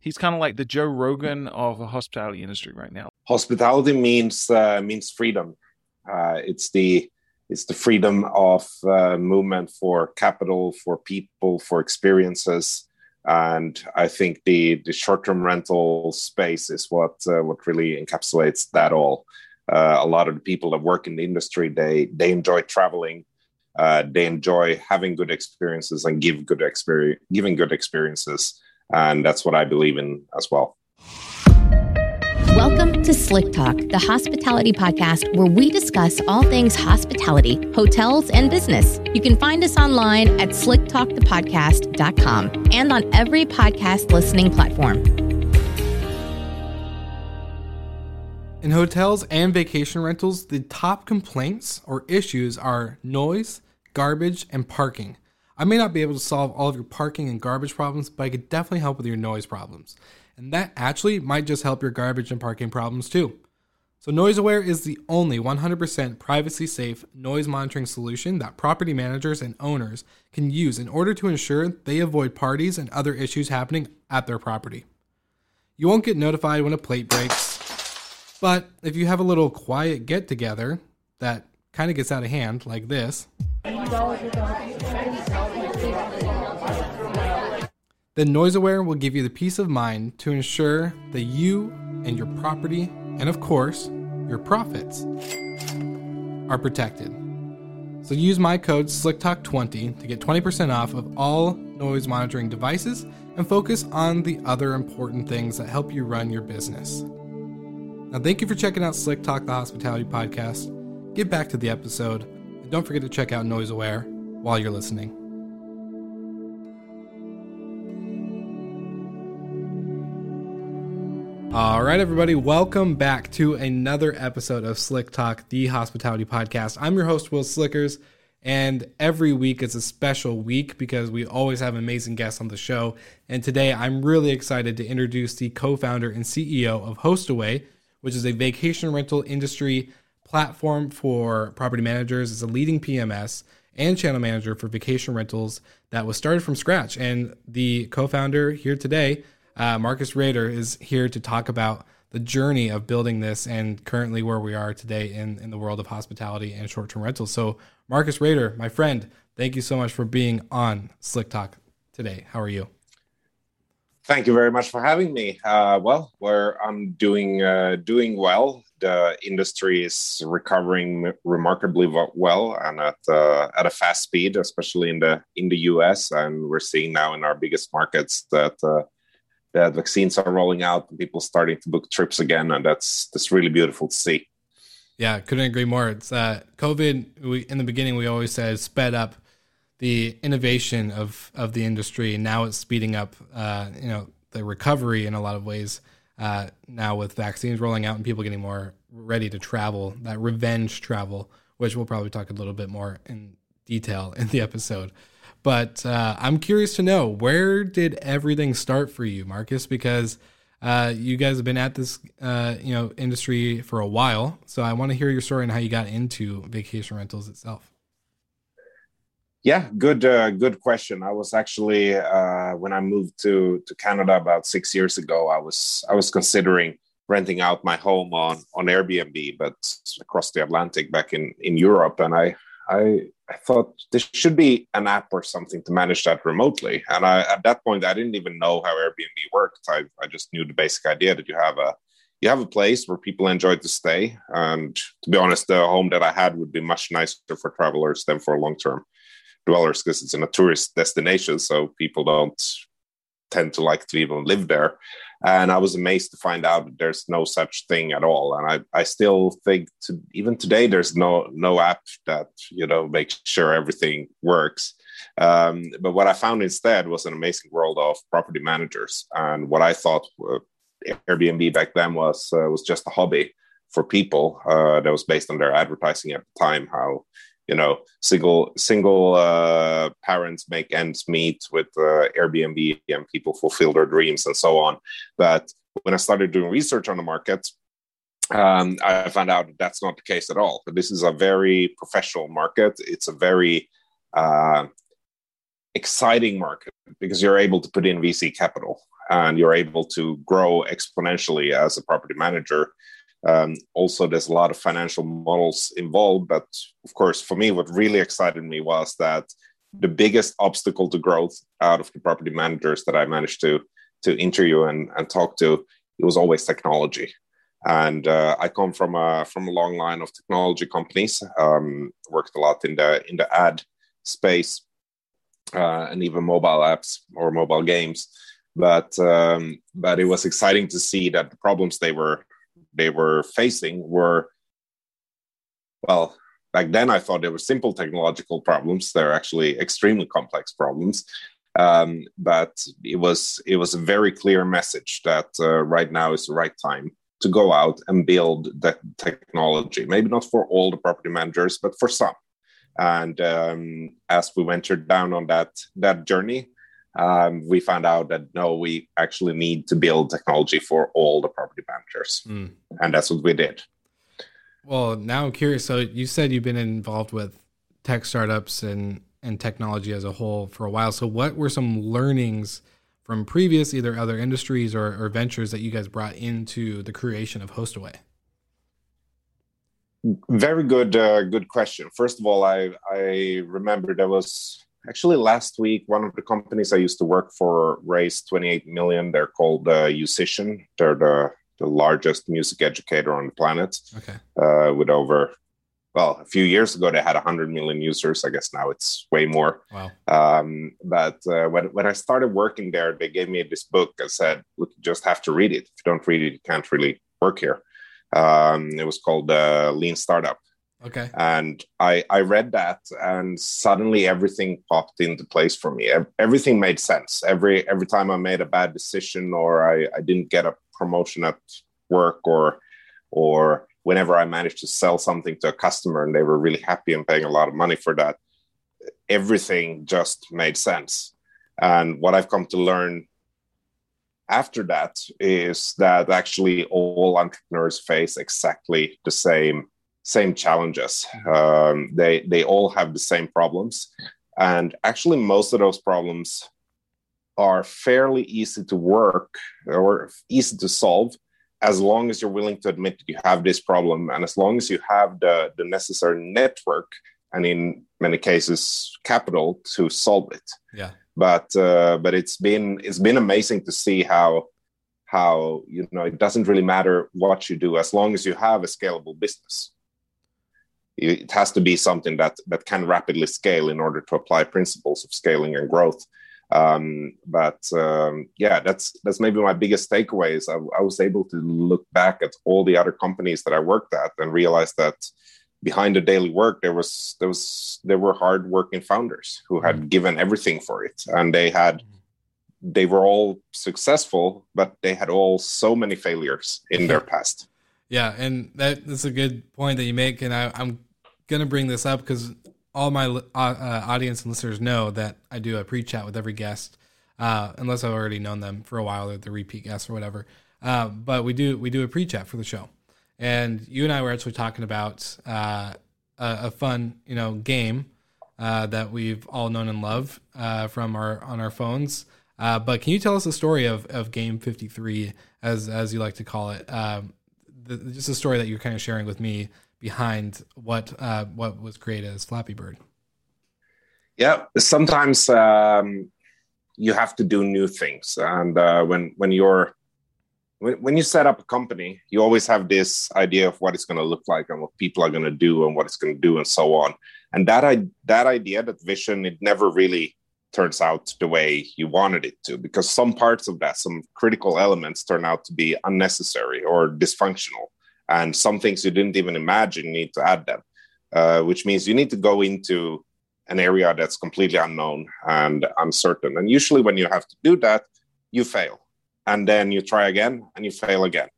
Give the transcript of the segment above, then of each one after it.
He's kind of like the Joe Rogan of the hospitality industry right now. Hospitality means uh, means freedom. Uh, it's the it's the freedom of uh, movement for capital, for people, for experiences, and I think the the short term rental space is what uh, what really encapsulates that all. Uh, a lot of the people that work in the industry they they enjoy traveling uh, they enjoy having good experiences and give good experience giving good experiences and that's what i believe in as well Welcome to Slick Talk, the hospitality podcast where we discuss all things hospitality, hotels, and business. You can find us online at slicktalkthepodcast.com and on every podcast listening platform. In hotels and vacation rentals, the top complaints or issues are noise, garbage, and parking. I may not be able to solve all of your parking and garbage problems, but I could definitely help with your noise problems. And that actually might just help your garbage and parking problems too. So, NoiseAware is the only 100% privacy safe noise monitoring solution that property managers and owners can use in order to ensure they avoid parties and other issues happening at their property. You won't get notified when a plate breaks, but if you have a little quiet get together that kind of gets out of hand, like this, then NoiseAware will give you the peace of mind to ensure that you and your property, and of course, your profits, are protected. So use my code SlickTalk20 to get 20% off of all noise monitoring devices and focus on the other important things that help you run your business. Now, thank you for checking out Slick Talk, the hospitality podcast. Get back to the episode, and don't forget to check out NoiseAware while you're listening. All right, everybody, welcome back to another episode of Slick Talk, the hospitality podcast. I'm your host, Will Slickers, and every week is a special week because we always have amazing guests on the show. And today I'm really excited to introduce the co founder and CEO of HostAway which is a vacation rental industry platform for property managers. It's a leading PMS and channel manager for vacation rentals that was started from scratch. And the co founder here today, uh, Marcus Rader, is here to talk about the journey of building this and currently where we are today in, in the world of hospitality and short term rentals. So, Marcus Rader, my friend, thank you so much for being on Slick Talk today. How are you? Thank you very much for having me. Uh, well, where I'm doing uh, doing well. The industry is recovering remarkably well and at uh, at a fast speed, especially in the in the US. And we're seeing now in our biggest markets that uh, that vaccines are rolling out and people starting to book trips again, and that's that's really beautiful to see. Yeah, couldn't agree more. It's uh, COVID. We in the beginning we always said sped up the innovation of of the industry, and now it's speeding up. Uh, you know, the recovery in a lot of ways. Uh, now with vaccines rolling out and people getting more ready to travel, that revenge travel, which we'll probably talk a little bit more in detail in the episode. But uh, I'm curious to know where did everything start for you, Marcus? Because uh, you guys have been at this, uh, you know, industry for a while. So I want to hear your story and how you got into vacation rentals itself. Yeah, good uh, good question. I was actually uh, when I moved to to Canada about six years ago. I was I was considering renting out my home on on Airbnb, but across the Atlantic back in in Europe, and I I I thought there should be an app or something to manage that remotely. And I at that point I didn't even know how Airbnb worked. I I just knew the basic idea that you have a you have a place where people enjoy to stay. And to be honest, the home that I had would be much nicer for travelers than for long term dwellers because it's in a tourist destination, so people don't tend to like to even live there. And I was amazed to find out that there's no such thing at all. And I, I still think to, even today there's no no app that you know makes sure everything works. Um, but what I found instead was an amazing world of property managers. And what I thought uh, Airbnb back then was uh, was just a hobby for people uh, that was based on their advertising at the time. How you know single single uh, parents make ends meet with uh, Airbnb and people fulfill their dreams and so on. But when I started doing research on the market, um, I found out that that's not the case at all. This is a very professional market. It's a very uh, exciting market because you're able to put in VC capital. and you're able to grow exponentially as a property manager. Um, also, there's a lot of financial models involved, but of course, for me, what really excited me was that the biggest obstacle to growth out of the property managers that I managed to to interview and, and talk to, it was always technology. And uh, I come from a from a long line of technology companies. Um, worked a lot in the in the ad space uh, and even mobile apps or mobile games. But um, but it was exciting to see that the problems they were they were facing were well back then I thought they were simple technological problems. They're actually extremely complex problems. Um, but it was it was a very clear message that uh, right now is the right time to go out and build the technology. Maybe not for all the property managers, but for some. And um, as we ventured down on that that journey, um, we found out that no, we actually need to build technology for all the property managers, mm. and that's what we did. Well, now I'm curious. So you said you've been involved with tech startups and and technology as a whole for a while. So what were some learnings from previous either other industries or, or ventures that you guys brought into the creation of Hostaway? Very good, uh, good question. First of all, I I remember there was actually last week one of the companies I used to work for raised 28 million. They're called uh, Yousician. They're the the largest music educator on the planet. Okay. Uh, with over, well, a few years ago they had 100 million users. I guess now it's way more. Wow. Um, but uh, when when I started working there, they gave me this book. I said, "Look, you just have to read it. If you don't read it, you can't really work here." Um, it was called uh, Lean Startup. Okay. And I I read that, and suddenly everything popped into place for me. Everything made sense. Every every time I made a bad decision or I I didn't get a promotion at work or or whenever I managed to sell something to a customer and they were really happy and paying a lot of money for that, everything just made sense. And what I've come to learn after that is that actually all entrepreneurs face exactly the same same challenges. Um, they they all have the same problems, and actually most of those problems are fairly easy to work or easy to solve as long as you're willing to admit that you have this problem and as long as you have the, the necessary network and in many cases capital to solve it. Yeah. But uh, but it's been it's been amazing to see how how you know it doesn't really matter what you do as long as you have a scalable business it has to be something that that can rapidly scale in order to apply principles of scaling and growth um, but um, yeah, that's that's maybe my biggest takeaway is I, I, was able to look back at all the other companies that I worked at and realize that behind the daily work there was there was there were hardworking founders who had mm-hmm. given everything for it, and they had they were all successful, but they had all so many failures in their past. Yeah, and that, that's a good point that you make, and I, I'm gonna bring this up because all my uh, uh, audience and listeners know that I do a pre-chat with every guest, uh, unless I've already known them for a while, or the repeat guests or whatever. Uh, but we do we do a pre-chat for the show, and you and I were actually talking about uh, a, a, fun you know game uh, that we've all known and love from our on our phones. but can you tell us the story of, of Game Fifty Three, as as you like to call it? Um, the, just a story that you're kind of sharing with me behind what uh, what was created as Flappy Bird. Yeah, sometimes um, you have to do new things, and uh, when when you're when, when you set up a company, you always have this idea of what it's going to look like and what people are going to do and what it's going to do and so on. And that I, that idea, that vision, it never really turns out the way you wanted it to because some parts of that, some critical elements, turn out to be unnecessary or dysfunctional and some things you didn't even imagine you need to add them uh, which means you need to go into an area that's completely unknown and uncertain. And usually when you have to do that you fail. And then you try again and you fail again.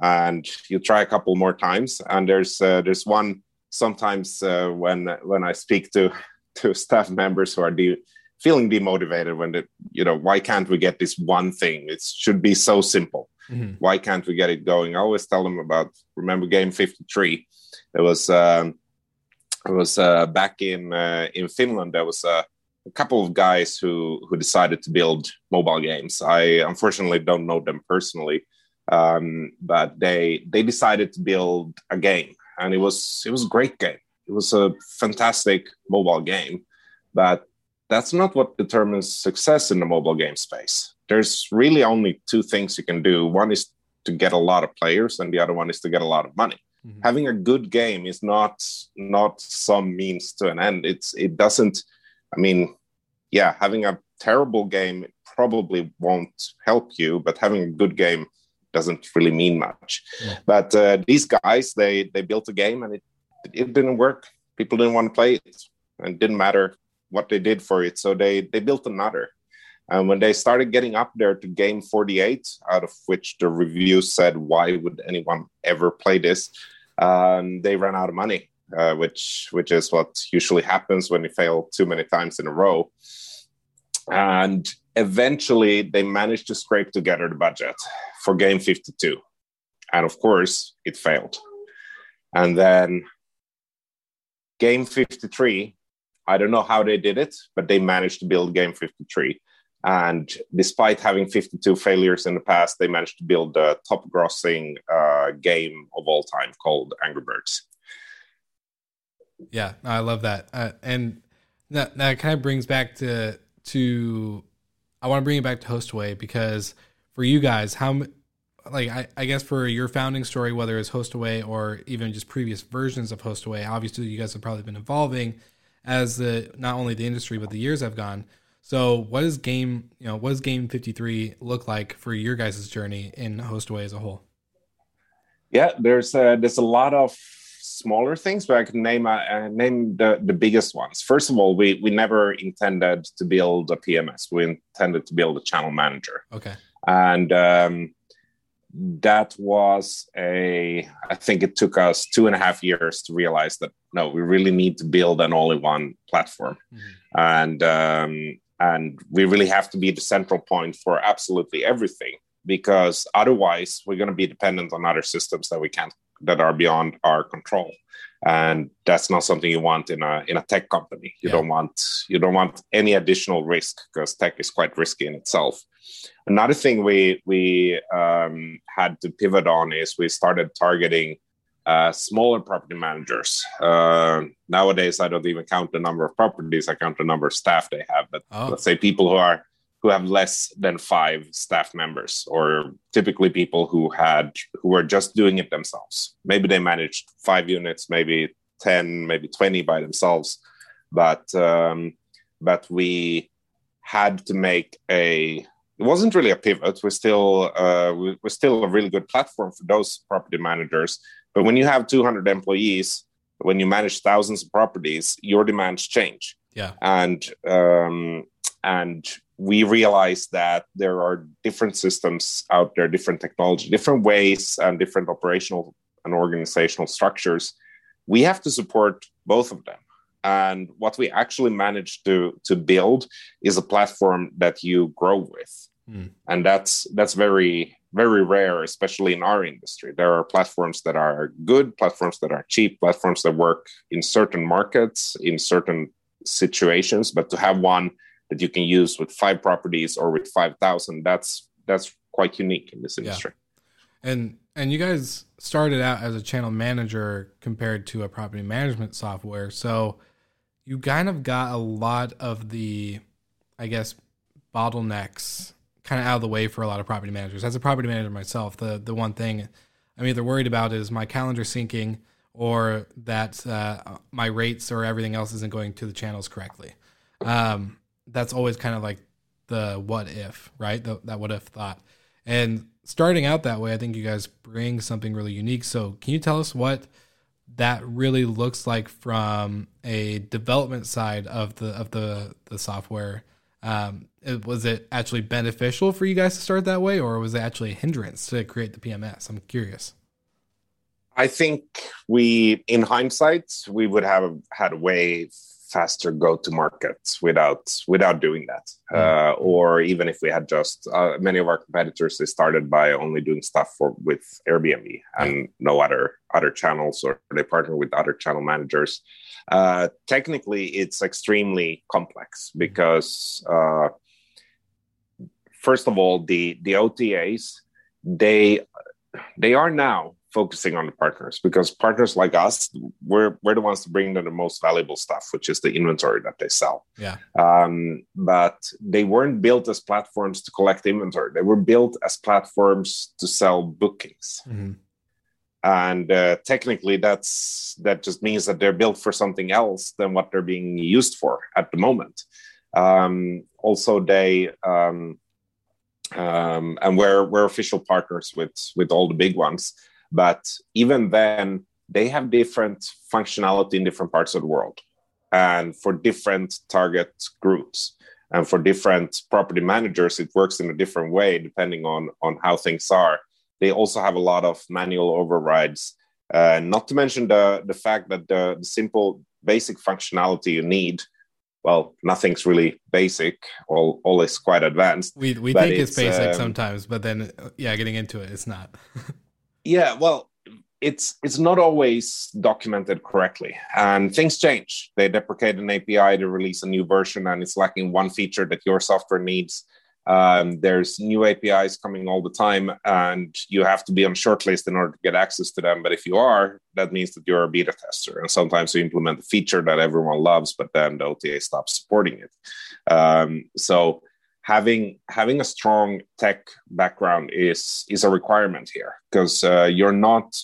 And you try a couple more times. And there's uh, there's one sometimes uh, when when i speak to to staff members who are de- feeling demotivated when they you know why can't we get this one thing? It should be so simple Mm-hmm. Why can't we get it going? I always tell them about remember game 53. It was um, it was uh, back in uh, in Finland. There was a, a couple of guys who who decided to build mobile games. I unfortunately don't know them personally, um, but they they decided to build a game, and it was it was a great game. It was a fantastic mobile game, but that's not what determines success in the mobile game space. There's really only two things you can do. One is to get a lot of players, and the other one is to get a lot of money. Mm-hmm. Having a good game is not not some means to an end. It's it doesn't. I mean, yeah, having a terrible game probably won't help you, but having a good game doesn't really mean much. Yeah. But uh, these guys, they they built a game and it it didn't work. People didn't want to play it, and it didn't matter what they did for it. So they they built another. And when they started getting up there to game 48, out of which the review said, "Why would anyone ever play this?" Um, they ran out of money, uh, which which is what usually happens when you fail too many times in a row. And eventually, they managed to scrape together the budget for game 52, and of course, it failed. And then game 53 I don't know how they did it, but they managed to build Game 53. And despite having 52 failures in the past, they managed to build the top grossing uh, game of all time called Angry Birds. Yeah, I love that. Uh, and that, that kind of brings back to, to I want to bring it back to Hostaway because for you guys, how, like, I, I guess for your founding story, whether it's Hostaway or even just previous versions of Hostaway, obviously you guys have probably been evolving as the not only the industry but the years have gone. So, what does game you know what does game fifty three look like for your guys' journey in Hostaway as a whole? Yeah, there's a, there's a lot of smaller things, but I can name uh, name the, the biggest ones. First of all, we we never intended to build a PMS. We intended to build a channel manager. Okay. And um, that was a i think it took us two and a half years to realize that no we really need to build an all-in-one platform mm-hmm. and um, and we really have to be the central point for absolutely everything because otherwise we're going to be dependent on other systems that we can't that are beyond our control and that's not something you want in a in a tech company you yeah. don't want you don't want any additional risk because tech is quite risky in itself another thing we we um, had to pivot on is we started targeting uh, smaller property managers. Uh, nowadays, I don't even count the number of properties; I count the number of staff they have. But oh. let's say people who are who have less than five staff members, or typically people who had who are just doing it themselves. Maybe they managed five units, maybe ten, maybe twenty by themselves, but um, but we had to make a it wasn't really a pivot. We're still uh, we're still a really good platform for those property managers. But when you have 200 employees, when you manage thousands of properties, your demands change. Yeah, and um, and we realize that there are different systems out there, different technology, different ways, and different operational and organizational structures. We have to support both of them. And what we actually managed to, to build is a platform that you grow with. Mm. And that's that's very very rare, especially in our industry. There are platforms that are good, platforms that are cheap, platforms that work in certain markets, in certain situations, but to have one that you can use with five properties or with 5000 that's that's quite unique in this industry yeah. and and you guys started out as a channel manager compared to a property management software so you kind of got a lot of the i guess bottlenecks kind of out of the way for a lot of property managers as a property manager myself the the one thing i'm either worried about is my calendar syncing or that uh, my rates or everything else isn't going to the channels correctly um, that's always kind of like the what if, right? The, that what if thought. And starting out that way, I think you guys bring something really unique. So, can you tell us what that really looks like from a development side of the of the the software? Um, it, was it actually beneficial for you guys to start that way, or was it actually a hindrance to create the PMS? I'm curious. I think we, in hindsight, we would have had a way faster go to market without without doing that. Mm. Uh, or even if we had just uh, many of our competitors, they started by only doing stuff for with Airbnb and no other other channels, or they partner with other channel managers. Uh, technically, it's extremely complex because uh, first of all, the the OTAs they they are now focusing on the partners because partners like us, we're we're the ones to bring them the most valuable stuff, which is the inventory that they sell. Yeah. Um, but they weren't built as platforms to collect inventory. They were built as platforms to sell bookings. Mm-hmm. And uh, technically, that's that just means that they're built for something else than what they're being used for at the moment. Um, also, they um, um, and we're we're official partners with with all the big ones. But even then, they have different functionality in different parts of the world and for different target groups. And for different property managers, it works in a different way depending on, on how things are. They also have a lot of manual overrides. Uh, not to mention the, the fact that the, the simple basic functionality you need well, nothing's really basic. All all is quite advanced. We we think it's, it's basic um, sometimes, but then yeah, getting into it, it's not. yeah well it's it's not always documented correctly and things change they deprecate an api to release a new version and it's lacking one feature that your software needs um, there's new apis coming all the time and you have to be on shortlist in order to get access to them. But if you are that means that you're a beta tester. And sometimes you implement a feature that everyone loves but then the ota stops supporting it. Um, so having having a strong tech background is is a requirement here because uh, you're not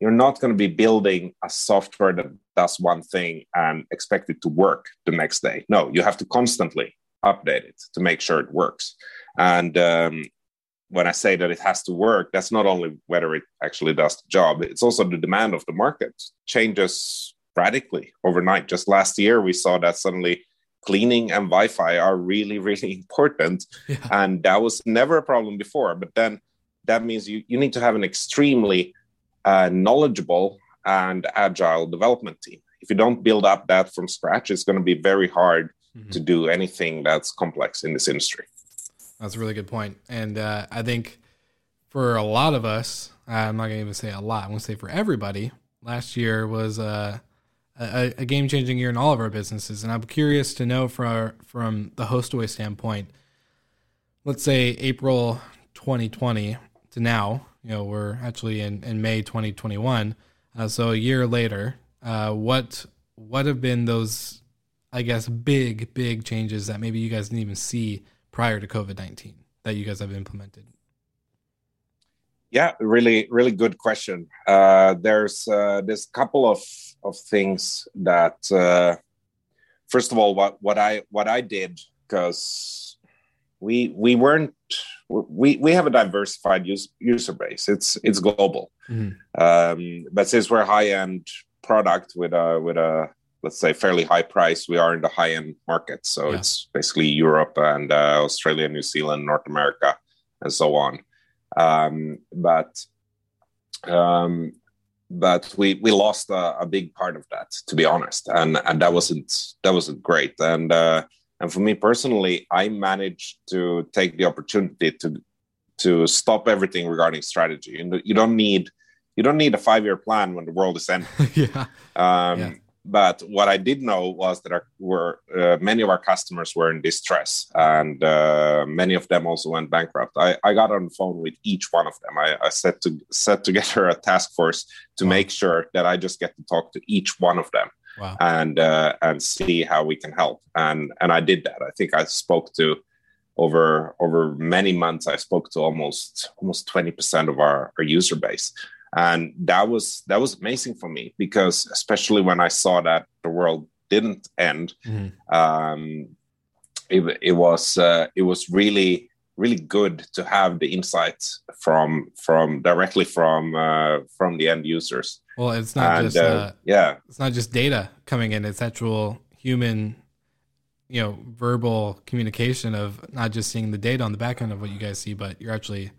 you're not going to be building a software that does one thing and expect it to work the next day. No you have to constantly update it to make sure it works and um, when i say that it has to work that's not only whether it actually does the job it's also the demand of the market changes radically overnight just last year we saw that suddenly cleaning and Wi-Fi are really, really important. Yeah. And that was never a problem before. But then that means you, you need to have an extremely uh, knowledgeable and agile development team. If you don't build up that from scratch, it's going to be very hard mm-hmm. to do anything that's complex in this industry. That's a really good point. And uh, I think for a lot of us, I'm not going to even say a lot, I'm going to say for everybody, last year was uh, a, a game changing year in all of our businesses. And I'm curious to know from from the Hostaway standpoint, let's say April 2020 to now, you know, we're actually in, in May 2021. Uh, so a year later, uh, what what have been those, I guess, big big changes that maybe you guys didn't even see prior to COVID 19 that you guys have implemented? Yeah, really, really good question. Uh, there's uh, there's a couple of of things that, uh, first of all, what what I what I did because we we weren't we we have a diversified use, user base. It's it's global, mm-hmm. um, but since we're a high end product with a with a let's say fairly high price, we are in the high end market. So yeah. it's basically Europe and uh, Australia, New Zealand, North America, and so on. Um, but um, but we we lost a, a, big part of that, to be honest, and and that wasn't that wasn't great. And uh, and for me personally, I managed to take the opportunity to to stop everything regarding strategy. And you don't need you don't need a five year plan when the world is ending. yeah. Um, yeah. But what I did know was that our, were uh, many of our customers were in distress, and uh, many of them also went bankrupt. I, I got on the phone with each one of them. I, I set to set together a task force to wow. make sure that I just get to talk to each one of them wow. and uh, and see how we can help. And and I did that. I think I spoke to over over many months. I spoke to almost almost twenty percent of our, our user base and that was that was amazing for me because especially when i saw that the world didn't end mm-hmm. um, it, it was uh, it was really really good to have the insights from from directly from uh, from the end users well it's not and, just uh, uh, yeah it's not just data coming in it's actual human you know verbal communication of not just seeing the data on the back end of what you guys see but you're actually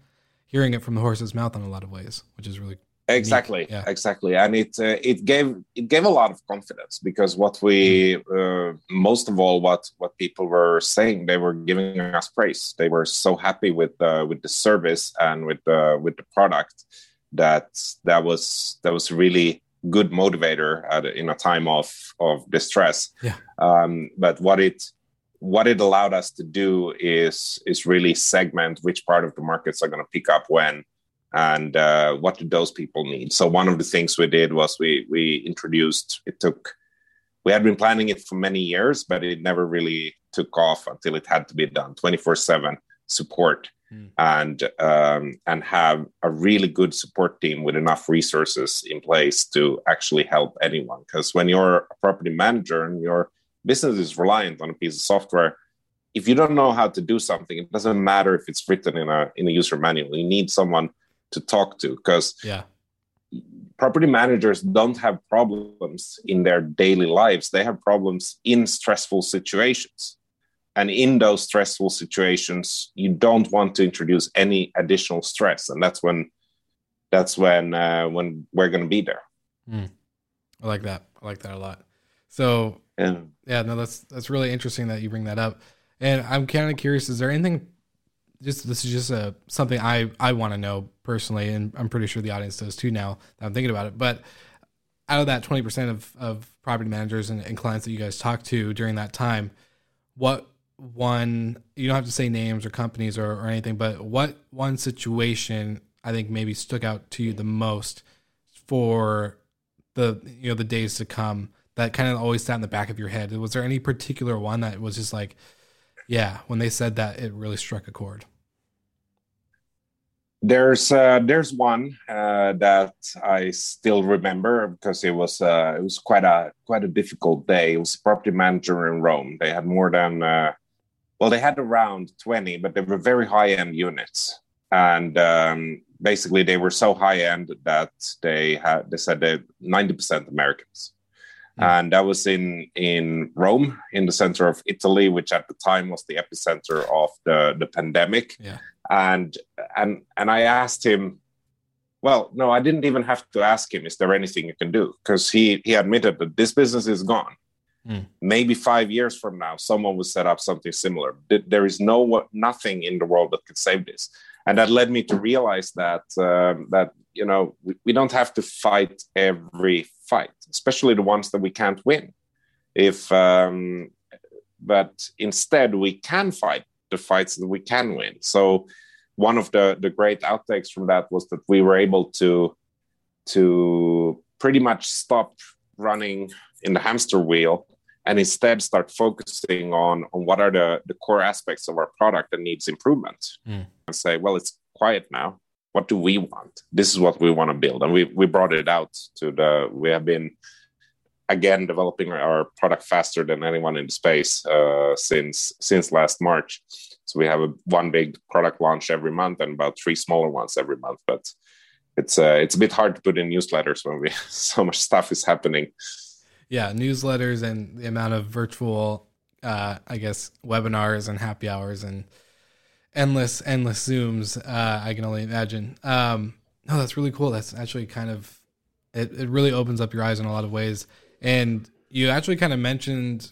hearing it from the horse's mouth in a lot of ways, which is really exactly Yeah. exactly. And it uh, it gave it gave a lot of confidence because what we uh, most of all what what people were saying they were giving us praise. They were so happy with uh, with the service and with the with the product that that was that was really good motivator at, in a time of of distress. Yeah. um, but what it what it allowed us to do is is really segment which part of the markets are going to pick up when and uh, what do those people need. So one of the things we did was we we introduced it took we had been planning it for many years but it never really took off until it had to be done. 24 7 support Hmm. and um, and have a really good support team with enough resources in place to actually help anyone. Because when you're a property manager and your business is reliant on a piece of software. If you don't know how to do something it doesn't matter if it's written in a in a user manual. You need someone to talk to because Yeah. property managers don't have problems in their daily lives. They have problems in stressful situations. And in those stressful situations you don't want to introduce any additional stress. And that's when that's when uh, when we're going to be there. I like that. I like that a lot. So and yeah, no, that's that's really interesting that you bring that up. And I'm kind of curious, is there anything just this is just a something I I want to know personally, and I'm pretty sure the audience does too now that I'm thinking about it. But out of that 20% of, of property managers and, and clients that you guys talked to during that time, what one you don't have to say names or companies or, or anything, but what one situation I think maybe stuck out to you the most for the you know the days to come that kind of always sat in the back of your head was there any particular one that was just like yeah when they said that it really struck a chord There's uh, there's one uh, that I still remember because it was uh, it was quite a quite a difficult day. It was a property manager in Rome. They had more than uh, well, they had around twenty, but they were very high end units, and um, basically they were so high end that they had they said they ninety percent Americans. Mm. And that was in in Rome, in the center of Italy, which at the time was the epicenter of the the pandemic yeah and and and I asked him. Well, no, I didn't even have to ask him. Is there anything you can do? Because he he admitted that this business is gone. Hmm. Maybe five years from now, someone will set up something similar. There is no nothing in the world that could save this, and that led me to realize that um, that you know we, we don't have to fight every fight, especially the ones that we can't win. If um, but instead we can fight the fights that we can win. So one of the the great outtakes from that was that we were able to to pretty much stop running in the hamster wheel and instead start focusing on on what are the the core aspects of our product that needs improvement Mm. and say well it's quiet now what do we want this is what we want to build and we we brought it out to the we have been again developing our product faster than anyone in the space uh, since since last March. So we have a, one big product launch every month and about three smaller ones every month. But it's uh, it's a bit hard to put in newsletters when we so much stuff is happening. Yeah newsletters and the amount of virtual uh i guess webinars and happy hours and endless endless zooms uh i can only imagine. Um no that's really cool. That's actually kind of it, it really opens up your eyes in a lot of ways. And you actually kind of mentioned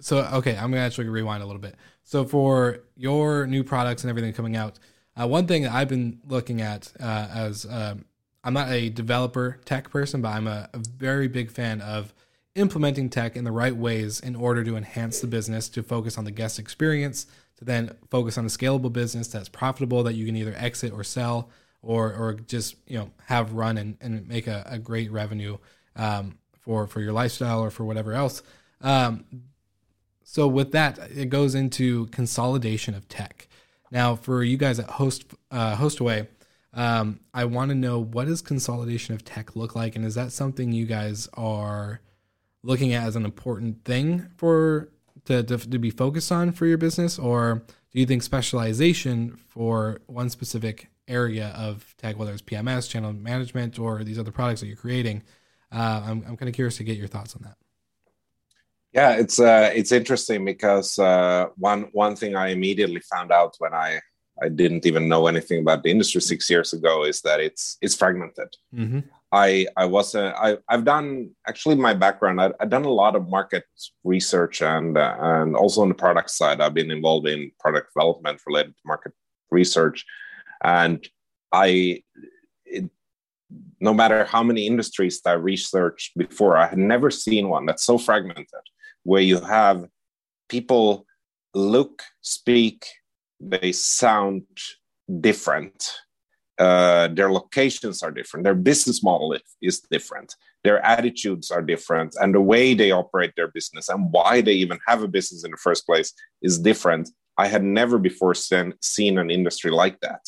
so okay i'm gonna actually rewind a little bit. So for your new products and everything coming out uh, one thing that i've been looking at uh, as um, i'm not a developer tech person but i'm a, a very big fan of implementing tech in the right ways in order to enhance the business to focus on the guest experience to then focus on a scalable business that's profitable that you can either exit or sell or or just you know have run and, and make a, a great revenue um, for for your lifestyle or for whatever else. Um, so with that it goes into consolidation of tech. Now for you guys at host uh, hostaway um, i want to know what does consolidation of tech look like and is that something you guys are looking at as an important thing for to, to, to be focused on for your business or do you think specialization for one specific area of tech whether it's pms channel management or these other products that you're creating uh, i'm, I'm kind of curious to get your thoughts on that Yeah, it's uh, it's interesting because uh, one one thing I immediately found out when I I didn't even know anything about the industry six years ago is that it's it's fragmented. Mm-hmm. I I was a, I I've done actually my background. I, have done a lot of market research and uh, and also on the product side, I've been involved in product development related to market research, and I. It, no matter how many industries I researched before, I had never seen one that's so fragmented, where you have people look, speak, they sound different uh, their locations are different. Their business model is different. Their attitudes are different. And the way they operate their business and why they even have a business in the first place is different. I had never before seen, seen an industry like that.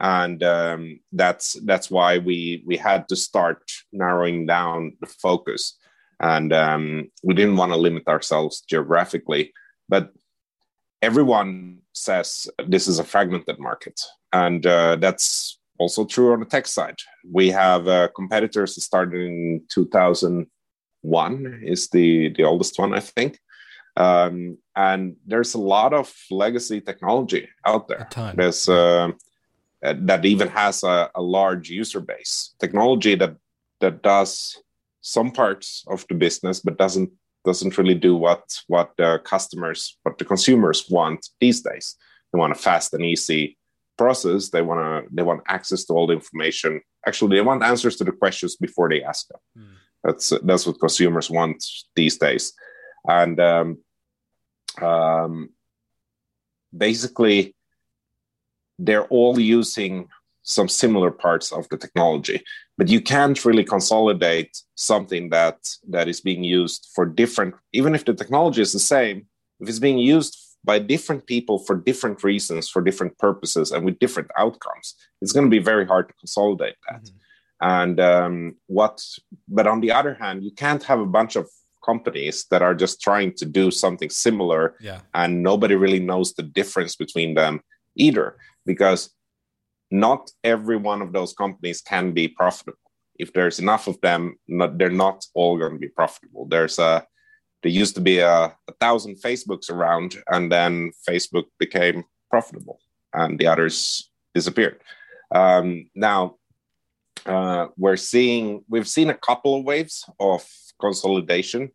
And um, that's that's why we we had to start narrowing down the focus. And um, we didn't want to limit ourselves geographically but everyone says this is a fragmented market. And uh, that's also true on the tech side. We have uh, competitors that started in 2001 is the the oldest one, I think. Um, and there's a lot of legacy technology out there. There's uh, that even has a, a, large user base. Technology that that does some parts of the business, but doesn't doesn't really do what what the customers, what the consumers want these days. They want a fast and easy process they want to they want access to all the information. Actually they want answers to the questions before they ask them. Mm. that's that's what consumers want these days. And um, um, basically they're all using some similar parts of the technology. But you can't really consolidate something that that is being used for different even if the technology is the same if it's being used by different people for different reasons, for different purposes, and with different outcomes. It's going to be very hard to consolidate that. Mm-hmm. And um, what, but on the other hand, you can't have a bunch of companies that are just trying to do something similar, yeah. and nobody really knows the difference between them either, because not every one of those companies can be profitable. If there's enough of them, not, they're not all going to be profitable. There's a there used to be a, a thousand Facebooks around, and then Facebook became profitable, and the others disappeared. Um, now uh, we're seeing we've seen a couple of waves of consolidation,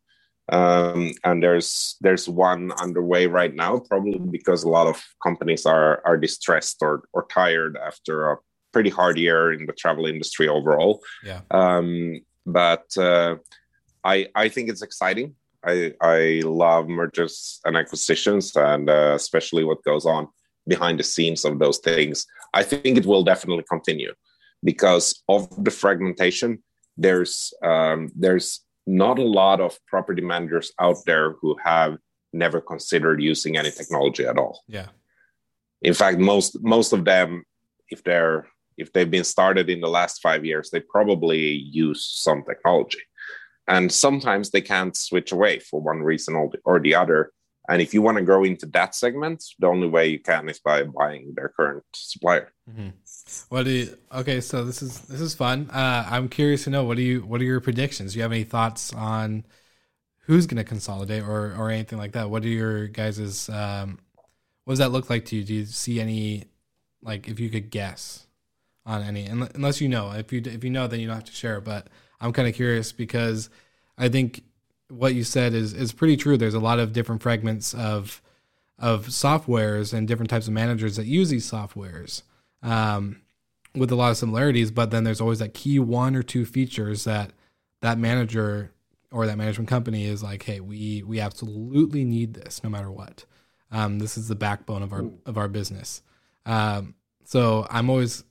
um, and there's there's one underway right now, probably because a lot of companies are are distressed or or tired after a pretty hard year in the travel industry overall. Yeah. Um, but uh, I I think it's exciting. I I love mergers and acquisitions, and uh, especially what goes on behind the scenes of those things. I think it will definitely continue because of the fragmentation. There's um, there's not a lot of property managers out there who have never considered using any technology at all. Yeah. In fact, most most of them, if they're if they've been started in the last five years, they probably use some technology and sometimes they can't switch away for one reason or the, other. And if you want to grow into that segment the only way you can is by buying their current supplier. Mm-hmm. what do you okay so this is this is fun. Uh, i'm curious to know what do you what are your predictions? Do you have any thoughts on who's going to consolidate or or anything like that? What are your guys's um what does that look like to you? Do you see any like if you could guess on any unless you know. If you if you know then you don't have to share but I'm kind of curious because I think what you said is is pretty true. There's a lot of different fragments of of softwares and different types of managers that use these softwares um, with a lot of similarities. But then there's always that key one or two features that that manager or that management company is like, hey, we we absolutely need this no matter what. Um, this is the backbone of our of our business. Um, so I'm always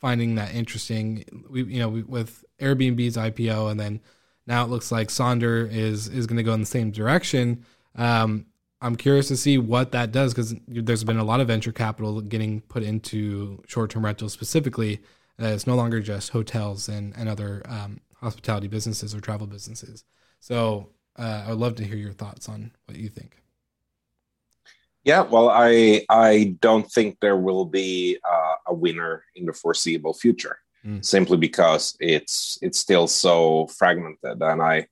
finding that interesting. We you know we, with Airbnb's IPO, and then now it looks like Sonder is is going to go in the same direction. Um, I'm curious to see what that does because there's been a lot of venture capital getting put into short term rentals specifically. Uh, it's no longer just hotels and and other um, hospitality businesses or travel businesses. So uh, I would love to hear your thoughts on what you think. Yeah, well, I I don't think there will be uh, a winner in the foreseeable future mm. simply because it's it's still so fragmented and i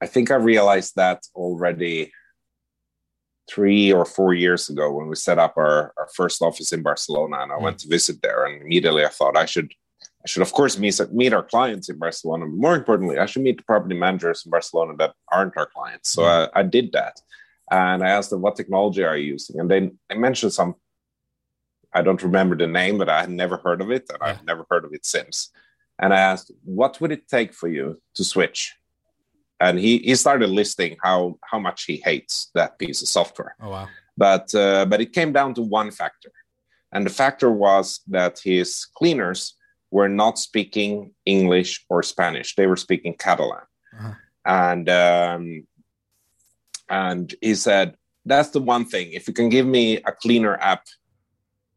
i think i realized that already three or four years ago when we set up our, our first office in Barcelona, and I mm. went to visit there. And immediately I thought I should, I should of course meet meet our clients in Barcelona. But more importantly, I should meet the property managers in Barcelona that aren't our clients. So mm. I, I did that, and I asked them what technology are you using, and they they mentioned some. I don't remember the name, but I had never heard of it, and yeah. I've never heard of it since. And I asked, what would it take for you to switch? and he he started listing how how much he hates that piece of software. Oh wow! But uh, but it came down to one factor, and the factor was that his cleaners were not speaking English or Spanish; they were speaking Catalan, uh-huh. and um, and he said that's the one thing. If you can give me a cleaner app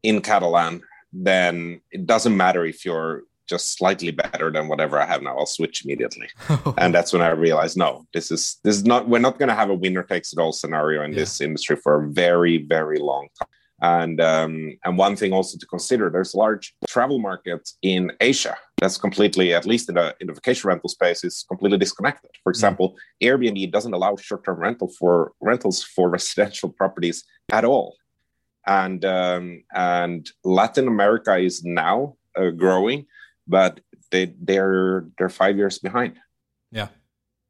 in Catalan, then it doesn't matter if you're just slightly better than whatever I have now, I'll switch immediately. and that's when I realized, no, this is this is not. We're not going to have a winner takes it all scenario in yeah. this industry for a very very long time. And um, and one thing also to consider, there's large travel markets in Asia that's completely, at least in the in the vacation rental space, is completely disconnected. For example, mm. Airbnb doesn't allow short-term rental for rentals for residential properties at all. And um, and Latin America is now uh, growing, but they they're they're five years behind. Yeah.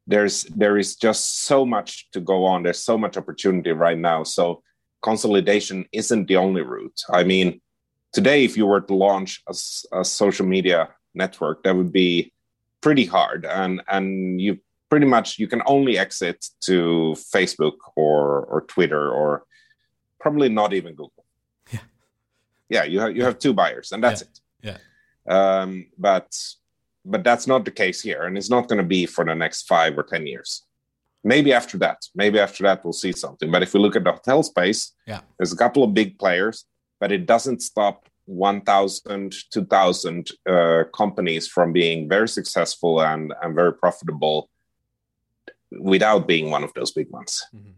There's there is just so much to go on. There's so much opportunity right now. So consolidation isn't the only route. I mean, today if you were to launch a, a social media network, that would be pretty hard, and and you pretty much you can only exit to Facebook or or Twitter or probably not even Google. Yeah, yeah, you have you have two buyers, and that's yeah. it. Yeah. Um, but but that's not the case here, and it's not going to be for the next five or ten years. Maybe after that, maybe after that we'll see something. But if we look at the hotel space, yeah, there's a couple of big players, but it doesn't stop 1,000, 2,000 uh, companies from being very successful and, and very profitable without being one of those big ones. Mm-hmm.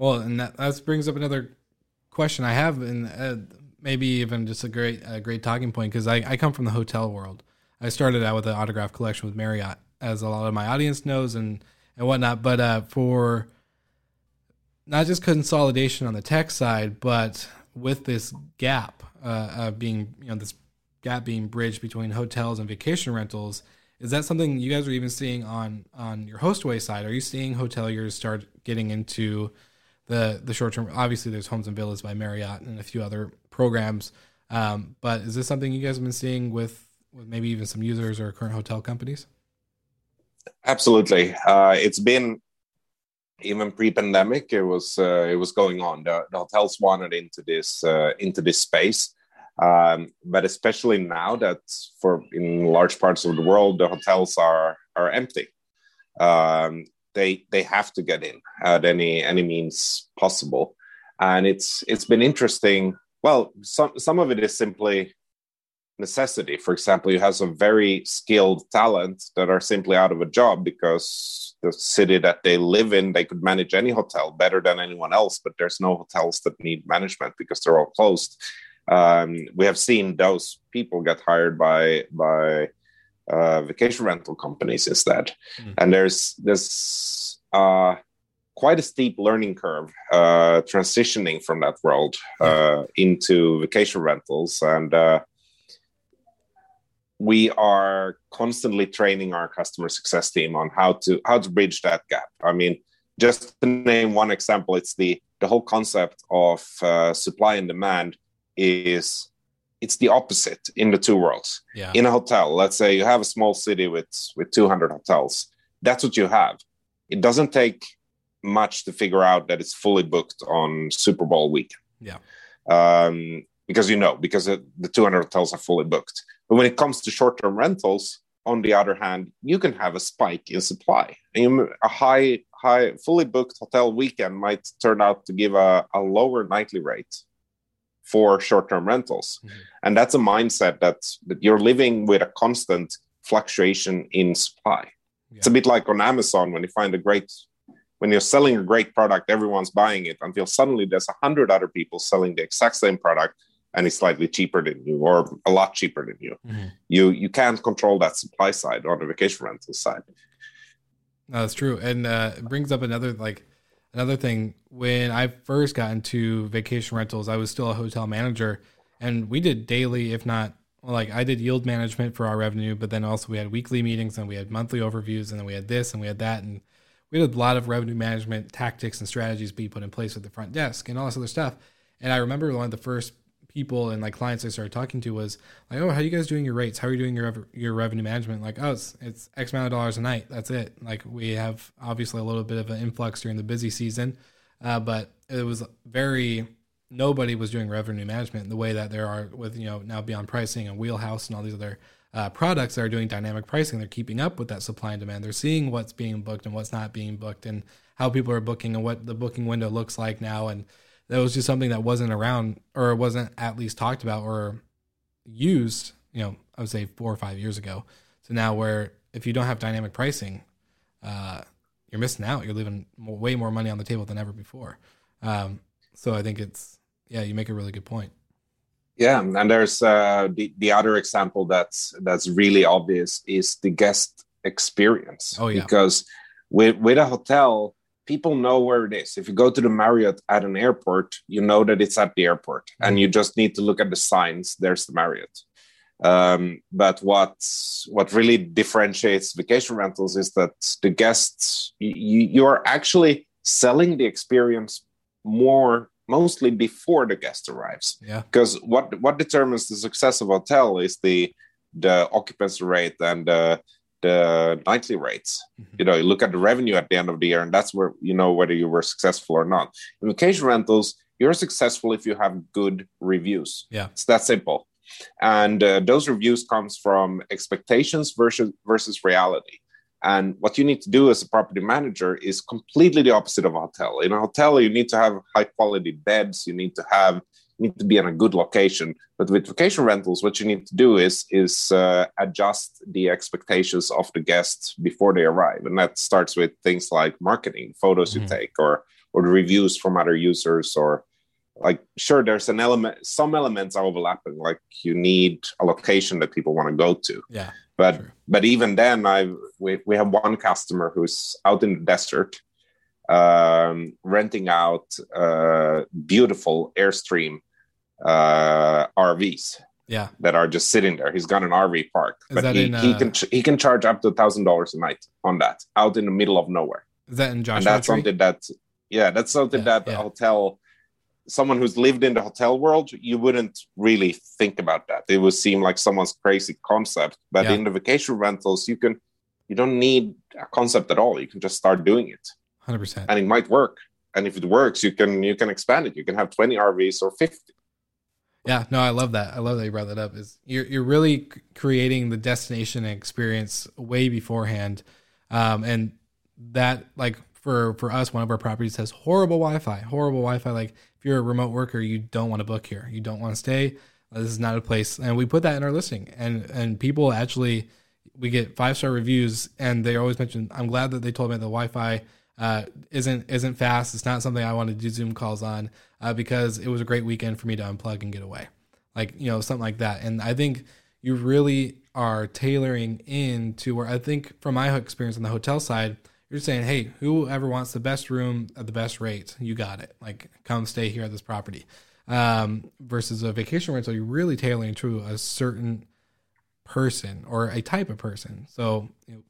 Well, and that, that brings up another question I have, and uh, maybe even just a great a great talking point because I, I come from the hotel world. I started out with an autograph collection with Marriott, as a lot of my audience knows and and whatnot. But uh, for not just consolidation on the tech side, but with this gap uh, being you know this gap being bridged between hotels and vacation rentals, is that something you guys are even seeing on on your Hostaway side? Are you seeing hoteliers start getting into the the short term? Obviously, there's Homes and Villas by Marriott and a few other programs. Um, but is this something you guys have been seeing with, with maybe even some users or current hotel companies? Absolutely. Uh, it's been even pre-pandemic. It was uh, it was going on. The, the, hotels wanted into this uh, into this space, um, but especially now that for in large parts of the world the hotels are are empty. Um, they they have to get in at any any means possible, and it's it's been interesting well, some some of it is simply necessity. For example, you have some very skilled talent that are simply out of a job because the city that they live in, they could manage any hotel better than anyone else, but there's no hotels that need management because they're all closed. Um, we have seen those people get hired by by uh, vacation rental companies instead, mm. and there's there's uh, quite a steep learning curve uh, transitioning from that world uh, into vacation rentals. And uh, we are constantly training our customer success team on how to how to bridge that gap. I mean just to name one example it's the the whole concept of uh, supply and demand is it's the opposite in the two worlds yeah. in a hotel let's say you have a small city with with 200 hotels that's what you have it doesn't take much to figure out that it's fully booked on Super Bowl week. Yeah. Um, because you know, because the 200 hotels are fully booked. But when it comes to short term rentals, on the other hand, you can have a spike in supply. And a high, high, fully booked hotel weekend might turn out to give a, a lower nightly rate for short term rentals. Mm-hmm. And that's a mindset that, that you're living with a constant fluctuation in supply. Yeah. It's a bit like on Amazon when you find a great when you're selling a great product, everyone's buying it until suddenly there's a hundred other people selling the exact same product and it's slightly cheaper than you or a lot cheaper than you. Mm-hmm. You you can't control that supply side on the vacation rental side. No, that's true, and uh, it brings up another like another thing when I first got into vacation rentals, I was still a hotel manager, and we did daily, if not like I did yield management for our revenue, but then also we had weekly meetings and we had monthly overviews, and then we had this and we had that, and we had a lot of revenue management tactics and strategies be put in place at the front desk and all this other stuff. And I remember one of the first people and like clients I started talking to was like, "Oh, how are you guys doing your rates? How are you doing your your revenue management?" Like, "Oh, it's, it's X amount of dollars a night. That's it." Like we have obviously a little bit of an influx during the busy season, uh, but it was very nobody was doing revenue management the way that there are with you know now beyond pricing and wheelhouse and all these other uh, products that are doing dynamic pricing. They're keeping up with that supply and demand. They're seeing what's being booked and what's not being booked and how people are booking and what the booking window looks like now and that was just something that wasn't around or wasn't at least talked about or used, you know, I would say four or five years ago. So now where if you don't have dynamic pricing, uh, you're missing out. You're leaving way more money on the table than ever before. Um, so I think it's, yeah, you make a really good point. Yeah, and there's uh, the the other example that's that's really obvious is the guest experience. Oh yeah, because with with a hotel, people know where it is. If you go to the Marriott at an airport, you know that it's at the airport, mm-hmm. and you just need to look at the signs. There's the Marriott. Um, but what what really differentiates vacation rentals is that the guests you, you are actually selling the experience more mostly before the guest arrives. Yeah. Because what what determines the success of a hotel is the the occupancy rate and the the nightly rates. Mm-hmm. You know, you look at the revenue at the end of the year, and that's where you know whether you were successful or not. In vacation rentals, you're successful if you have good reviews. Yeah, it's that simple. And uh, those reviews comes from expectations versus versus reality. And what you need to do as a property manager is completely the opposite of a hotel. In a hotel, you need to have high quality beds. You need to have need to be in a good location. But with vacation rentals, what you need to do is is uh, adjust the expectations of the guests before they arrive, and that starts with things like marketing, photos mm-hmm. you take, or or the reviews from other users, or like sure, there's an element, some elements are overlapping. Like you need a location that people want to go to. Yeah. But sure. but even then, I we, we have one customer who's out in the desert, um, renting out uh, beautiful Airstream uh, RVs. Yeah, that are just sitting there. He's got an RV park, is but he, in, uh, he can he can charge up to a thousand dollars a night on that out in the middle of nowhere. Is that in Joshua And that's Tree? something that yeah, that's something Yeah, that yeah. hotel someone who's lived in the hotel world, you wouldn't really think about that. It would seem like someone's crazy concept. But Yeah. in the vacation rentals, you can you don't need a concept at all. You can just start doing it. Hundred percent. And it might work. And if it works, you can you can expand it. You can have 20 RVs or 50. Yeah, no, I love that. I love that you brought that up. Is you're you're really creating the destination and experience way beforehand, um, and that like for for us, one of our properties has horrible Wi-Fi. Horrible Wi-Fi. Like if you're a remote worker, you don't want to book here. You don't want to stay. This is not a place. And we put that in our listing, and and people actually we get five star reviews, and they always mention. I'm glad that they told me the Wi-Fi uh, isn't isn't fast. It's not something I want to do Zoom calls on uh, because it was a great weekend for me to unplug and get away, like you know something like that. And I think you really are tailoring in to where I think from my experience on the hotel side, you're saying, hey, whoever wants the best room at the best rate, you got it. Like come stay here at this property. Um, versus a vacation rental, you're really tailoring to a certain person or a type of person. So you know,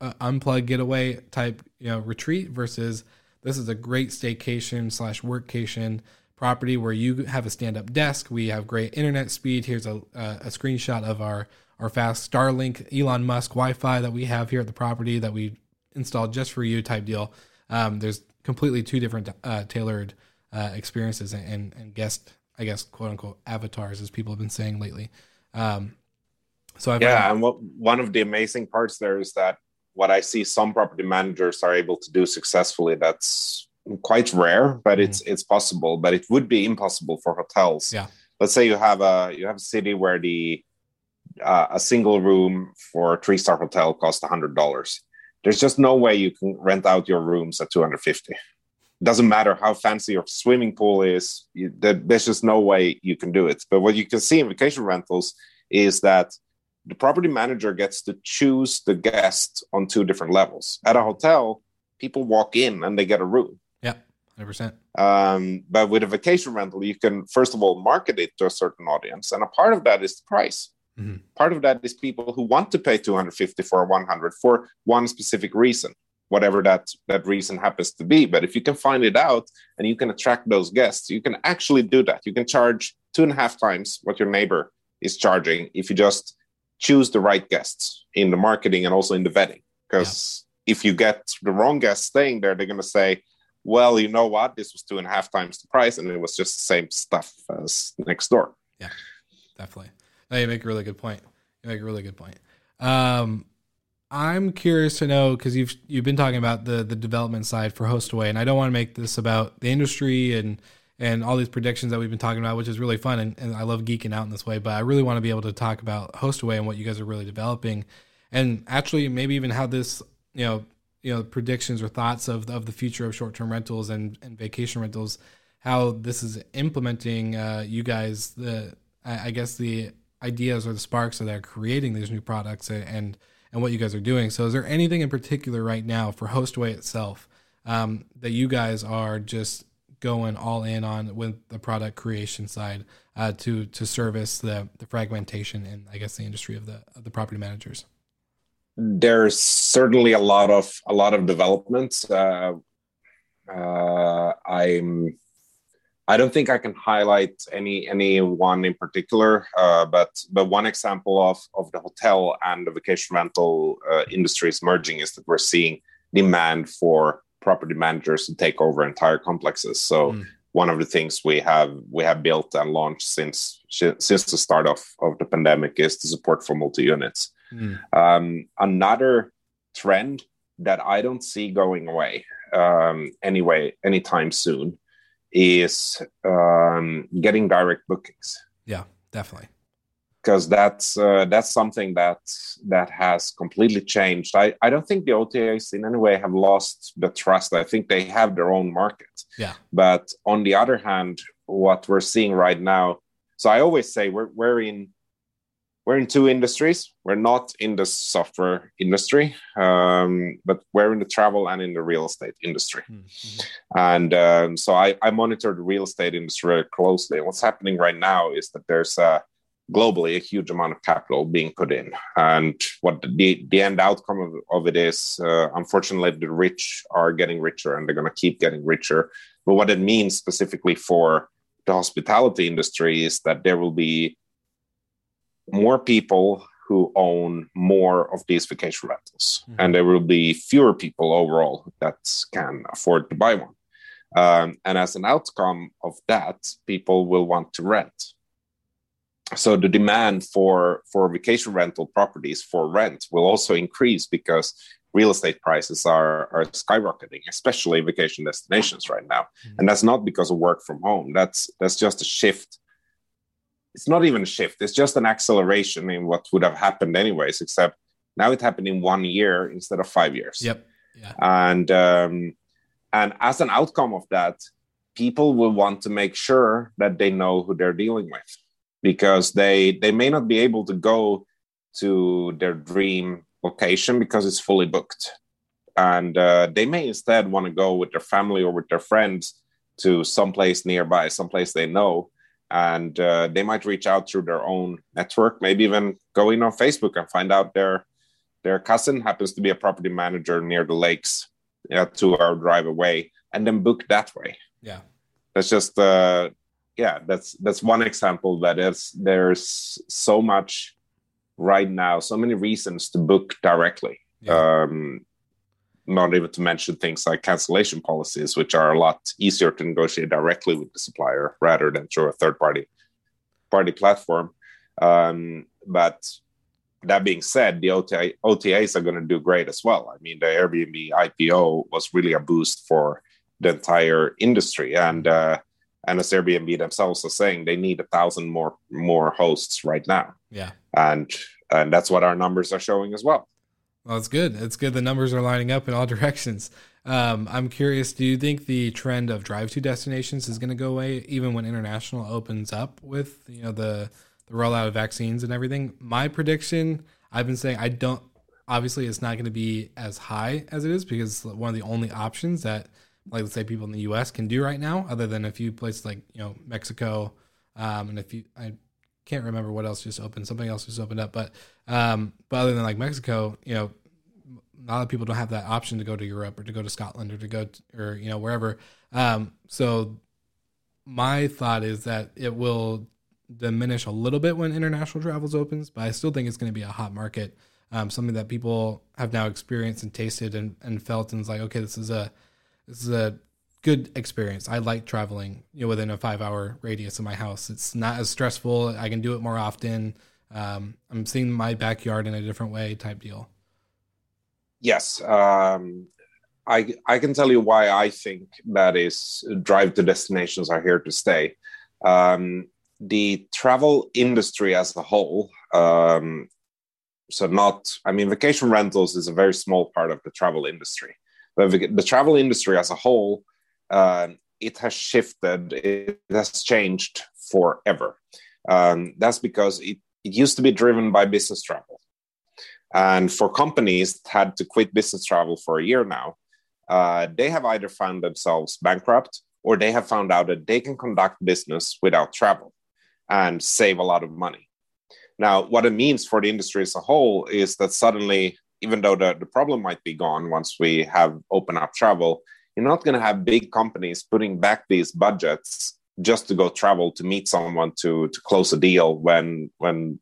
uh, unplug getaway type you know retreat versus this is a great staycation slash workcation property where you have a stand up desk. We have great internet speed. Here's a, a, a screenshot of our our fast Starlink Elon Musk Wi-Fi that we have here at the property that we installed just for you type deal. Um, there's completely two different uh, tailored uh, experiences and, and and guest I guess quote unquote avatars as people have been saying lately. Um, so I've Yeah, and what one of the amazing parts there is that what I see some property managers are able to do successfully. That's quite rare, but it's it's possible. But it would be impossible for hotels. Yeah. Let's say you have a you have a city where the uh, a single room for a three star hotel costs hundred dollars. There's just no way you can rent out your rooms at two hundred fifty. Doesn't matter how fancy your swimming pool is. You, there, there's just no way you can do it. But what you can see in vacation rentals is that the property manager gets to choose the guest on two different levels. At a hotel, people walk in and they get a room. Yeah. 100%. Um, but with a vacation rental, you can first of all market it to a certain audience, and a part of that is the price. Mm-hmm. Part of that is people who want to pay 250 for 100 for one specific reason, whatever that that reason happens to be. But if you can find it out and you can attract those guests, you can actually do that. You can charge two and a half times what your neighbor is charging if you just choose the right guests in the marketing and also in the vetting. Because yeah. if you get the wrong guests staying there, they're going to say, well, you know what? This was two and a half times the price, and it was just the same stuff as next door. Yeah, definitely. No, you make a really good point. You make a really good point. Um, I'm curious to know because you've you've been talking about the the development side for Hostaway, and I don't want to make this about the industry and and all these predictions that we've been talking about, which is really fun, and, and I love geeking out in this way. But I really want to be able to talk about Hostaway and what you guys are really developing, and actually maybe even how this you know you know predictions or thoughts of of the future of short term rentals and and vacation rentals, how this is implementing uh, you guys the I guess the ideas or the sparks that are creating these new products and and what you guys are doing. So, is there anything in particular right now for Hostaway itself um, that you guys are just going all in on with the product creation side uh, to to service the the fragmentation and I guess the industry of the of the property managers? there's certainly a lot of a lot of developments. Uh, uh, I'm I don't think I can highlight any any one in particular, uh, but but one example of of the hotel and the vacation rental uh, industries merging is that we're seeing demand for property managers to take over entire complexes. So. Mm. One of the things we have we have built and launched since since the start of, of the pandemic is the support for multi units. Mm. Um, another trend that I don't see going away um, anyway anytime soon is um, getting direct bookings. Yeah, definitely. Because that's uh, that's something that that has completely changed. I, I don't think the OTAs in any way have lost the trust. I think they have their own market. Yeah. But on the other hand, what we're seeing right now. So I always say we're we're in we're in two industries. We're not in the software industry, um, but we're in the travel and in the real estate industry. Mm-hmm. And um, so I, I, monitor the real estate industry very closely. And what's happening right now is that there's a, globally a huge amount of capital being put in. And what the, the end outcome of, of it is, uh, unfortunately, the rich are getting richer and they're going to keep getting richer. But what it means specifically for the hospitality industry is that there will be more people who own more of these vacation rentals, mm-hmm. and there will be fewer people overall that can afford to buy one. Um, and as an outcome of that, people will want to rent. So the demand for for vacation rental properties for rent will also increase because real estate prices are are skyrocketing, especially vacation destinations right now. Mm-hmm. And that's not because of work from home. That's that's just a shift it's not even a shift it's just an acceleration in what would have happened anyways except now it happened in one year instead of five years yep yeah. and um, and as an outcome of that people will want to make sure that they know who they're dealing with because they they may not be able to go to their dream location because it's fully booked. And uh, they may instead want to go with their family or with their friends to someplace nearby someplace they know. And uh, they might reach out through their own network maybe even go in on facebook and find out their their cousin happens to be a property manager near the lakes yeah, two hour drive away and then book that way. Yeah. That's just uh yeah that's that's one example that is there's so much right now so many reasons to book directly yeah. um not even to mention things like cancellation policies, which are a lot easier to negotiate directly with the supplier rather than through a third party party platform. Um, but that being said, the OTA, OTAs are going to do great as well. I mean, the Airbnb IPO was really a boost for the entire industry, and uh, and as Airbnb themselves are saying, they need a thousand more more hosts right now. Yeah, and and that's what our numbers are showing as well. Well, it's good. It's good. The numbers are lining up in all directions. Um, I'm curious. Do you think the trend of drive-to destinations is going to go away, even when international opens up with you know the the rollout of vaccines and everything? My prediction, I've been saying, I don't. Obviously, it's not going to be as high as it is because one of the only options that like let's say people in the U.S. can do right now, other than a few places like you know Mexico, um, and if you I can't remember what else just opened, something else just opened up, but um, but other than like Mexico, you know, a lot of people don't have that option to go to Europe or to go to Scotland or to go to, or you know wherever. Um, so my thought is that it will diminish a little bit when international travels opens, but I still think it's going to be a hot market. Um, something that people have now experienced and tasted and, and felt and is like, okay, this is a this is a good experience. I like traveling, you know, within a five hour radius of my house. It's not as stressful. I can do it more often. Um, I'm seeing my backyard in a different way, type deal. Yes, um, I I can tell you why I think that is drive to destinations are here to stay. Um, the travel industry as a whole, um, so not I mean vacation rentals is a very small part of the travel industry, but the travel industry as a whole uh, it has shifted, it has changed forever. Um, that's because it, it used to be driven by business travel. And for companies that had to quit business travel for a year now, uh, they have either found themselves bankrupt or they have found out that they can conduct business without travel and save a lot of money. Now, what it means for the industry as a whole is that suddenly, even though the, the problem might be gone once we have open up travel, you're not going to have big companies putting back these budgets just to go travel to meet someone to to close a deal when when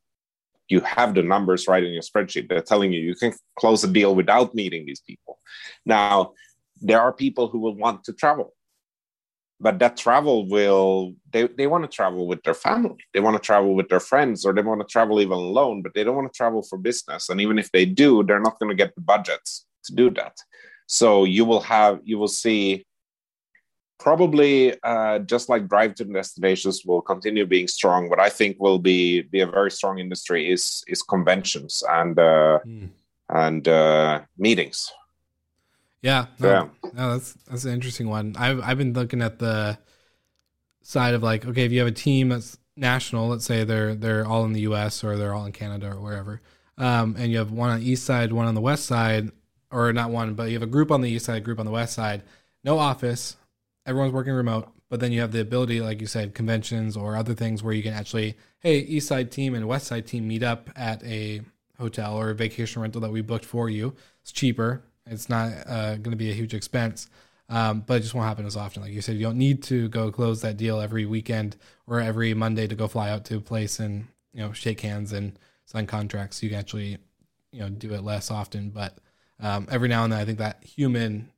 you have the numbers right in your spreadsheet. They're telling you you can close a deal without meeting these people. Now there are people who will want to travel but that travel will they, they want to travel with their family they want to travel with their friends or they want to travel even alone but they don't want to travel for business and even if they do they're not going to get the budgets to do that so you will have you will see probably uh, just like drive to destinations will continue being strong. What I think will be be a very strong industry is is conventions and uh, mm. and uh, meetings. Yeah, no, yeah, no, that's that's an interesting one. I've I've been looking at the side of like, okay, if you have a team that's national, let's say they're they're all in the U.S. or they're all in Canada or wherever, um, and you have one on the east side, one on the west side, or not one, but you have a group on the east side, group on the west side. No office, everyone's working remote, but then you have the ability, like you said, conventions or other things where you can actually, hey, east side team and west side team meet up at a hotel or a vacation rental that we booked for you. It's cheaper. It's not uh, going to be a huge expense. Um, but it just won't happen as often. Like you said, you don't need to go close that deal every weekend or every Monday to go fly out to a place and you know shake hands and sign contracts. You can actually you know do it less often, but um, every now and then, I think that human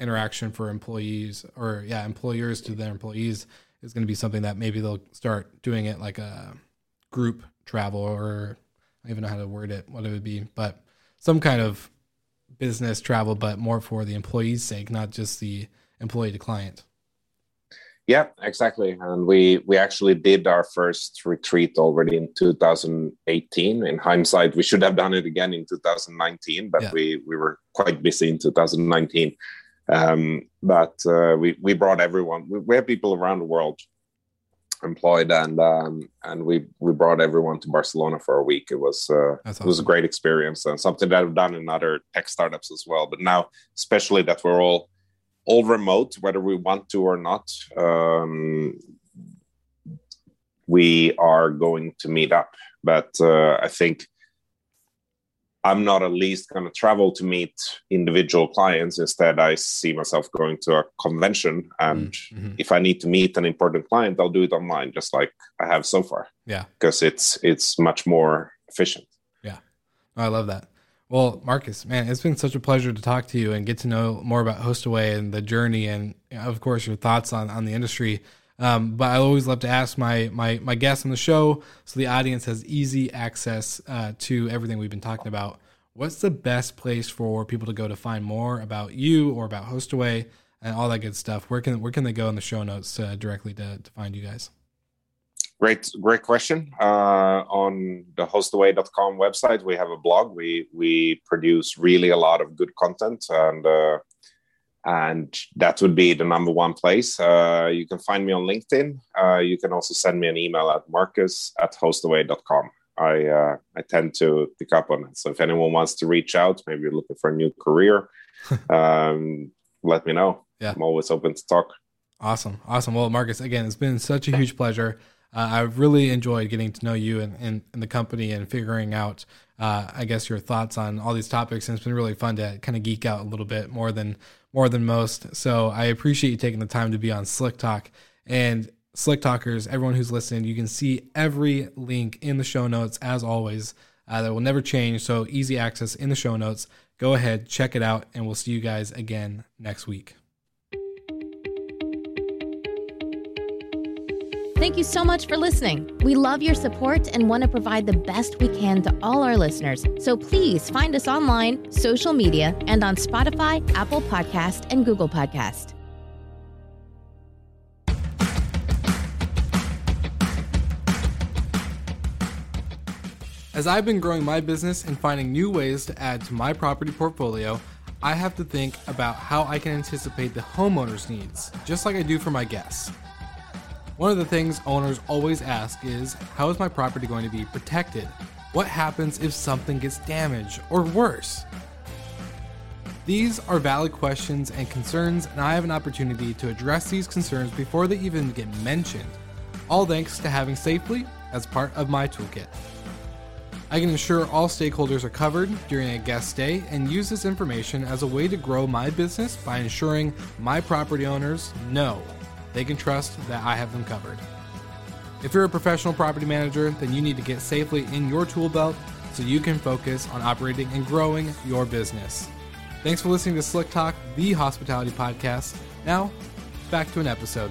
interaction for employees or yeah, employers to their employees is going to be something that maybe they'll start doing it like a group travel or I don't even know how to word it, what it would be, but some kind of business travel, but more for the employee's sake, not just the employee to client. Yeah, exactly. And we we actually did our first retreat already in 2018. In hindsight, we should have done it again in 2019, but yeah. we we were quite busy in 2019. Um, but uh, we we brought everyone. We, we have people around the world employed, and um, and we we brought everyone to Barcelona for a week. It was uh, awesome. it was a great experience and something that I've done in other tech startups as well. But now, especially that we're all all remote, whether we want to or not. Um, we are going to meet up, but uh, I think I'm not at least going to travel to meet individual clients. Instead, I see myself going to a convention, and mm-hmm. if I need to meet an important client, I'll do it online, just like I have so far. Yeah, because it's it's much more efficient. Yeah, I love that. Well, Marcus, man, it's been such a pleasure to talk to you and get to know more about Hostaway and the journey, and of course your thoughts on on the industry. Um, but I always love to ask my my my guests on the show, so the audience has easy access uh, to everything we've been talking about. What's the best place for people to go to find more about you or about Hostaway and all that good stuff? Where can where can they go in the show notes uh, directly to, to find you guys? Great, great question. Uh, on the hostaway.com website, we have a blog. We we produce really a lot of good content, and uh, and that would be the number one place. Uh, you can find me on LinkedIn. Uh, you can also send me an email at marcus at hostaway.com. I uh, I tend to pick up on it. So if anyone wants to reach out, maybe you're looking for a new career, um, let me know. Yeah. I'm always open to talk. Awesome. Awesome. Well, Marcus, again, it's been such a huge pleasure. Uh, I've really enjoyed getting to know you and, and, and the company and figuring out, uh, I guess, your thoughts on all these topics. And it's been really fun to kind of geek out a little bit more than more than most. So I appreciate you taking the time to be on Slick Talk. And Slick Talkers, everyone who's listening, you can see every link in the show notes as always. Uh, that will never change. So easy access in the show notes. Go ahead, check it out, and we'll see you guys again next week. Thank you so much for listening. We love your support and want to provide the best we can to all our listeners. So please find us online, social media, and on Spotify, Apple Podcast, and Google Podcast. As I've been growing my business and finding new ways to add to my property portfolio, I have to think about how I can anticipate the homeowner's needs, just like I do for my guests. One of the things owners always ask is how is my property going to be protected? What happens if something gets damaged or worse? These are valid questions and concerns, and I have an opportunity to address these concerns before they even get mentioned, all thanks to having Safely as part of my toolkit. I can ensure all stakeholders are covered during a guest stay and use this information as a way to grow my business by ensuring my property owners know they can trust that I have them covered. If you're a professional property manager, then you need to get safely in your tool belt so you can focus on operating and growing your business. Thanks for listening to Slick Talk, the hospitality podcast. Now, back to an episode.